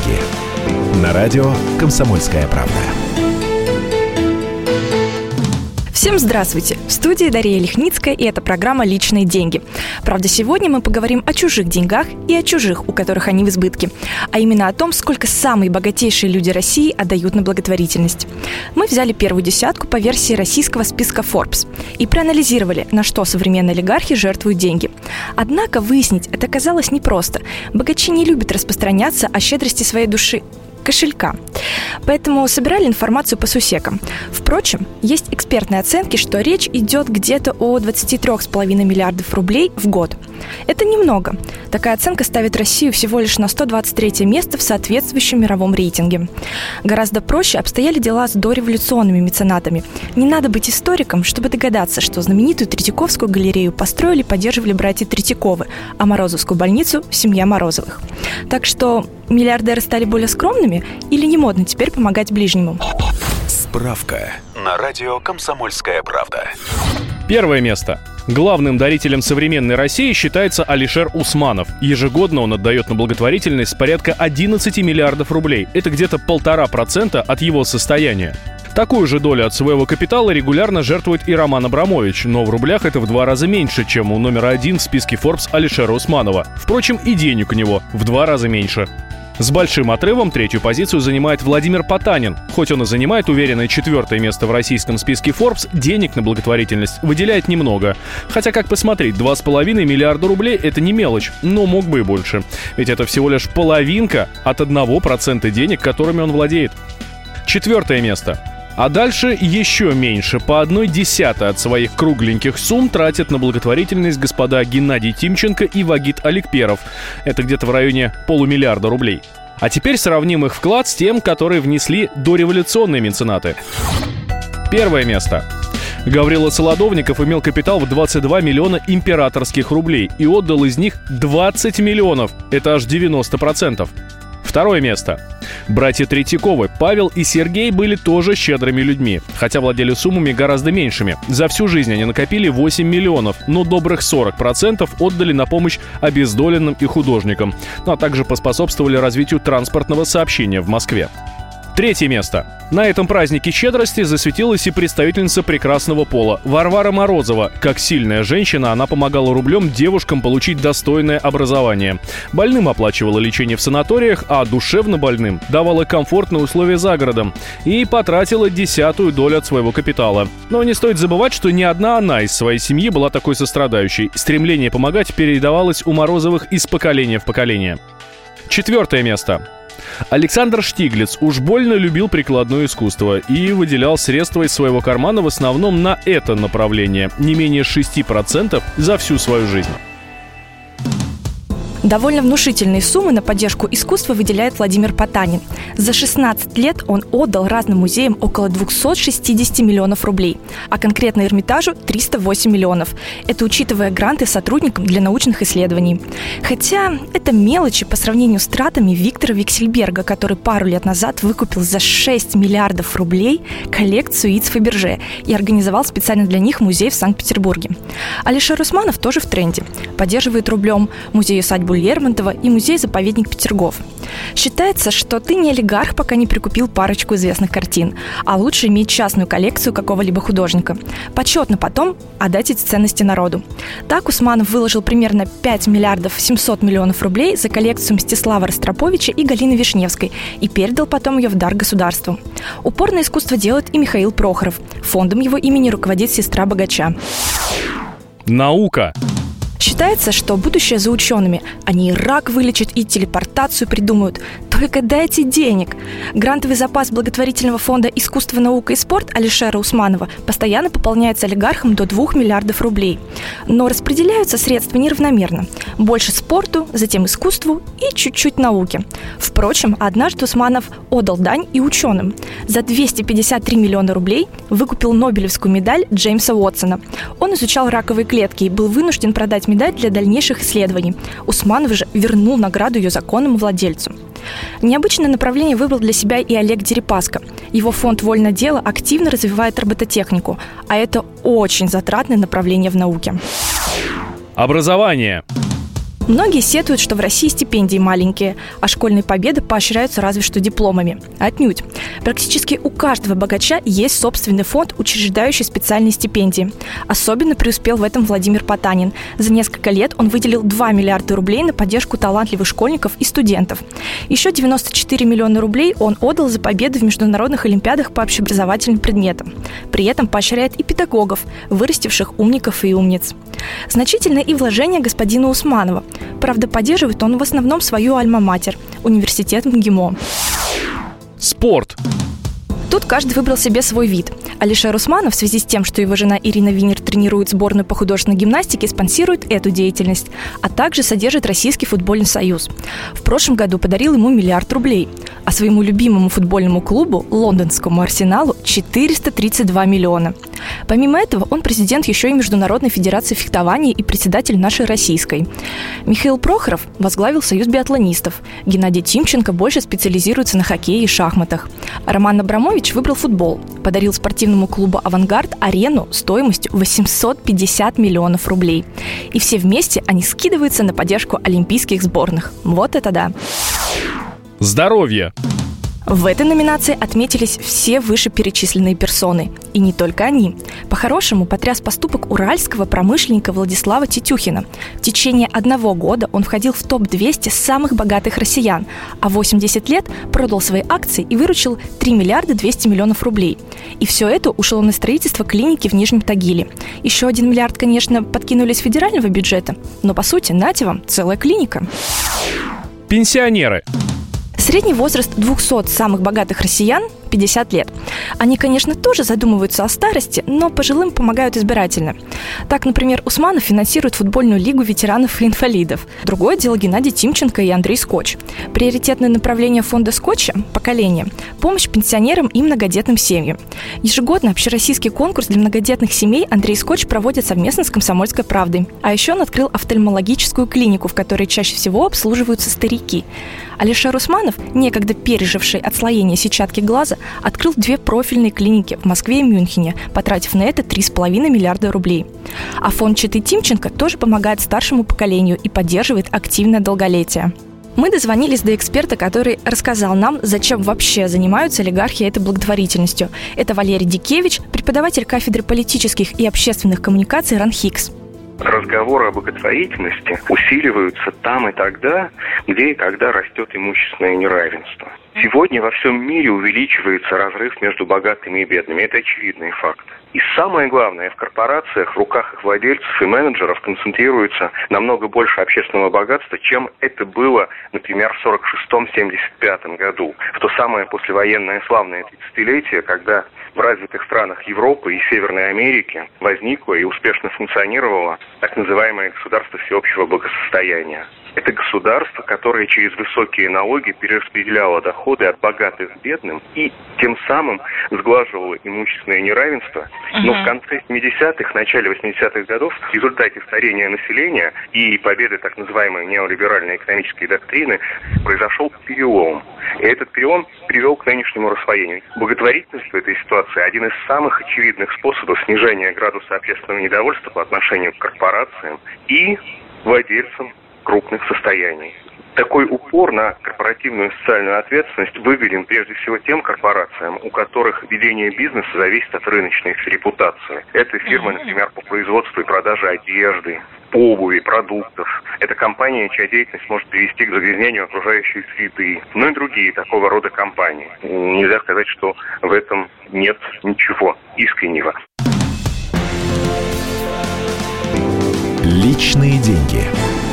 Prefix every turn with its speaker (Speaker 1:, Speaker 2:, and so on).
Speaker 1: деньги». На радио «Комсомольская правда».
Speaker 2: Всем здравствуйте! В студии Дарья Лихницкая, и это программа «Личные деньги». Правда, сегодня мы поговорим о чужих деньгах и о чужих, у которых они в избытке. А именно о том, сколько самые богатейшие люди России отдают на благотворительность. Мы взяли первую десятку по версии российского списка Forbes и проанализировали, на что современные олигархи жертвуют деньги. Однако выяснить это оказалось непросто. Богачи не любят распространяться о щедрости своей души, кошелька. Поэтому собирали информацию по сусекам. Впрочем, есть экспертные оценки, что речь идет где-то о 23,5 миллиардов рублей в год. Это немного. Такая оценка ставит Россию всего лишь на 123 место в соответствующем мировом рейтинге. Гораздо проще обстояли дела с дореволюционными меценатами. Не надо быть историком, чтобы догадаться, что знаменитую Третьяковскую галерею построили и поддерживали братья Третьяковы, а Морозовскую больницу – семья Морозовых. Так что миллиардеры стали более скромными или не модно теперь помогать ближнему?
Speaker 1: Справка на радио «Комсомольская правда».
Speaker 3: Первое место. Главным дарителем современной России считается Алишер Усманов. Ежегодно он отдает на благотворительность порядка 11 миллиардов рублей. Это где-то полтора процента от его состояния. Такую же долю от своего капитала регулярно жертвует и Роман Абрамович, но в рублях это в два раза меньше, чем у номера один в списке Forbes Алишера Усманова. Впрочем, и денег у него в два раза меньше. С большим отрывом третью позицию занимает Владимир Потанин. Хоть он и занимает уверенное четвертое место в российском списке Forbes, денег на благотворительность выделяет немного. Хотя, как посмотреть, 2,5 миллиарда рублей – это не мелочь, но мог бы и больше. Ведь это всего лишь половинка от 1% денег, которыми он владеет. Четвертое место. А дальше еще меньше, по одной десятой от своих кругленьких сумм тратят на благотворительность господа Геннадий Тимченко и Вагит Аликперов. Это где-то в районе полумиллиарда рублей. А теперь сравним их вклад с тем, который внесли дореволюционные меценаты. Первое место. Гаврила Солодовников имел капитал в 22 миллиона императорских рублей и отдал из них 20 миллионов. Это аж 90%. Второе место. Братья Третьяковы, Павел и Сергей были тоже щедрыми людьми, хотя владели суммами гораздо меньшими. За всю жизнь они накопили 8 миллионов, но добрых 40% отдали на помощь обездоленным и художникам, а также поспособствовали развитию транспортного сообщения в Москве. Третье место. На этом празднике щедрости засветилась и представительница прекрасного пола Варвара Морозова. Как сильная женщина, она помогала рублем девушкам получить достойное образование. Больным оплачивала лечение в санаториях, а душевно больным давала комфортные условия за городом. И потратила десятую долю от своего капитала. Но не стоит забывать, что ни одна она из своей семьи была такой сострадающей. Стремление помогать передавалось у Морозовых из поколения в поколение. Четвертое место. Александр Штиглиц уж больно любил прикладное искусство и выделял средства из своего кармана в основном на это направление, не менее 6% за всю свою жизнь.
Speaker 2: Довольно внушительные суммы на поддержку искусства выделяет Владимир Потанин. За 16 лет он отдал разным музеям около 260 миллионов рублей, а конкретно Эрмитажу 308 миллионов. Это учитывая гранты сотрудникам для научных исследований. Хотя это мелочи по сравнению с тратами Виктора Виксельберга, который пару лет назад выкупил за 6 миллиардов рублей коллекцию яиц Фаберже и организовал специально для них музей в Санкт-Петербурге. Алишер Усманов тоже в тренде. Поддерживает рублем музей-усадьбу усадьбу Лермонтова и музей-заповедник Петергоф. Считается, что ты не олигарх, пока не прикупил парочку известных картин, а лучше иметь частную коллекцию какого-либо художника. Почетно потом отдать эти ценности народу. Так Усманов выложил примерно 5 миллиардов 700 миллионов рублей за коллекцию Мстислава Ростроповича и Галины Вишневской и передал потом ее в дар государству. Упор на искусство делает и Михаил Прохоров. Фондом его имени руководит сестра богача.
Speaker 3: Наука.
Speaker 2: Считается, что будущее за учеными. Они и рак вылечат, и телепортацию придумают. Только дайте денег. Грантовый запас благотворительного фонда «Искусство, наука и спорт» Алишера Усманова постоянно пополняется олигархом до 2 миллиардов рублей. Но распределяются средства неравномерно. Больше спорту, затем искусству и чуть-чуть науке. Впрочем, однажды Усманов отдал дань и ученым. За 253 миллиона рублей выкупил Нобелевскую медаль Джеймса Уотсона. Он изучал раковые клетки и был вынужден продать медаль для дальнейших исследований. Усманов же вернул награду ее законному владельцу. Необычное направление выбрал для себя и Олег Дерипаска. Его фонд «Вольное дело» активно развивает робототехнику, а это очень затратное направление в науке.
Speaker 3: Образование.
Speaker 2: Многие сетуют, что в России стипендии маленькие, а школьные победы поощряются разве что дипломами. Отнюдь. Практически у каждого богача есть собственный фонд, учреждающий специальные стипендии. Особенно преуспел в этом Владимир Потанин. За несколько лет он выделил 2 миллиарда рублей на поддержку талантливых школьников и студентов. Еще 94 миллиона рублей он отдал за победы в международных олимпиадах по общеобразовательным предметам. При этом поощряет и педагогов, вырастивших умников и умниц. Значительно и вложение господина Усманова. Правда, поддерживает он в основном свою альма-матер – университет МГИМО.
Speaker 3: Спорт.
Speaker 2: Тут каждый выбрал себе свой вид. Алишер Усманов в связи с тем, что его жена Ирина Винер тренирует сборную по художественной гимнастике, спонсирует эту деятельность, а также содержит Российский футбольный союз. В прошлом году подарил ему миллиард рублей, а своему любимому футбольному клубу, лондонскому Арсеналу, 432 миллиона. Помимо этого, он президент еще и Международной Федерации фехтования и председатель нашей российской. Михаил Прохоров возглавил Союз биатлонистов. Геннадий Тимченко больше специализируется на хоккее и шахматах. Роман Абрамович выбрал футбол, подарил спортивному клубу «Авангард» арену стоимостью 850 миллионов рублей. И все вместе они скидываются на поддержку олимпийских сборных. Вот это да!
Speaker 3: Здоровье.
Speaker 2: В этой номинации отметились все вышеперечисленные персоны. И не только они. По-хорошему, потряс поступок уральского промышленника Владислава Тетюхина. В течение одного года он входил в топ-200 самых богатых россиян, а в 80 лет продал свои акции и выручил 3 миллиарда 200 миллионов рублей. И все это ушло на строительство клиники в Нижнем Тагиле. Еще один миллиард, конечно, подкинули из федерального бюджета, но по сути, нате вам, целая клиника.
Speaker 3: Пенсионеры.
Speaker 2: Средний возраст 200 самых богатых россиян 50 лет. Они, конечно, тоже задумываются о старости, но пожилым помогают избирательно. Так, например, Усманов финансирует футбольную лигу ветеранов и инвалидов. Другое дело Геннадий Тимченко и Андрей Скотч. Приоритетное направление фонда Скотча – поколение – помощь пенсионерам и многодетным семьям. Ежегодно общероссийский конкурс для многодетных семей Андрей Скотч проводит совместно с «Комсомольской правдой». А еще он открыл офтальмологическую клинику, в которой чаще всего обслуживаются старики. Алишер Усманов, некогда переживший отслоение сетчатки глаза, открыл две профильные клиники в Москве и Мюнхене, потратив на это 3,5 миллиарда рублей. А фонд Читы Тимченко тоже помогает старшему поколению и поддерживает активное долголетие. Мы дозвонились до эксперта, который рассказал нам, зачем вообще занимаются олигархи этой благотворительностью. Это Валерий Дикевич, преподаватель кафедры политических и общественных коммуникаций РАНХИКС
Speaker 4: разговоры об благотворительности усиливаются там и тогда, где и когда растет имущественное неравенство. Сегодня во всем мире увеличивается разрыв между богатыми и бедными. Это очевидный факт. И самое главное, в корпорациях, в руках их владельцев и менеджеров концентрируется намного больше общественного богатства, чем это было, например, в 46-75 году, в то самое послевоенное славное 30-летие, когда в развитых странах Европы и Северной Америки возникло и успешно функционировало так называемое государство всеобщего благосостояния. Это государство, которое через высокие налоги перераспределяло доходы от богатых к бедным и тем самым сглаживало имущественное неравенство. Но в конце 70-х, начале 80-х годов в результате старения населения и победы так называемой неолиберальной экономической доктрины произошел перелом. И этот перелом привел к нынешнему рассвоению. Благотворительность в этой ситуации один из самых очевидных способов снижения градуса общественного недовольства по отношению к корпорациям и владельцам крупных состояний. Такой упор на корпоративную социальную ответственность выгоден прежде всего тем корпорациям, у которых ведение бизнеса зависит от рыночной репутации. Это фирмы, например, по производству и продаже одежды, обуви, продуктов. Это компания, чья деятельность может привести к загрязнению окружающей среды. Ну и другие такого рода компании. Нельзя сказать, что в этом нет ничего искреннего.
Speaker 1: Личные деньги.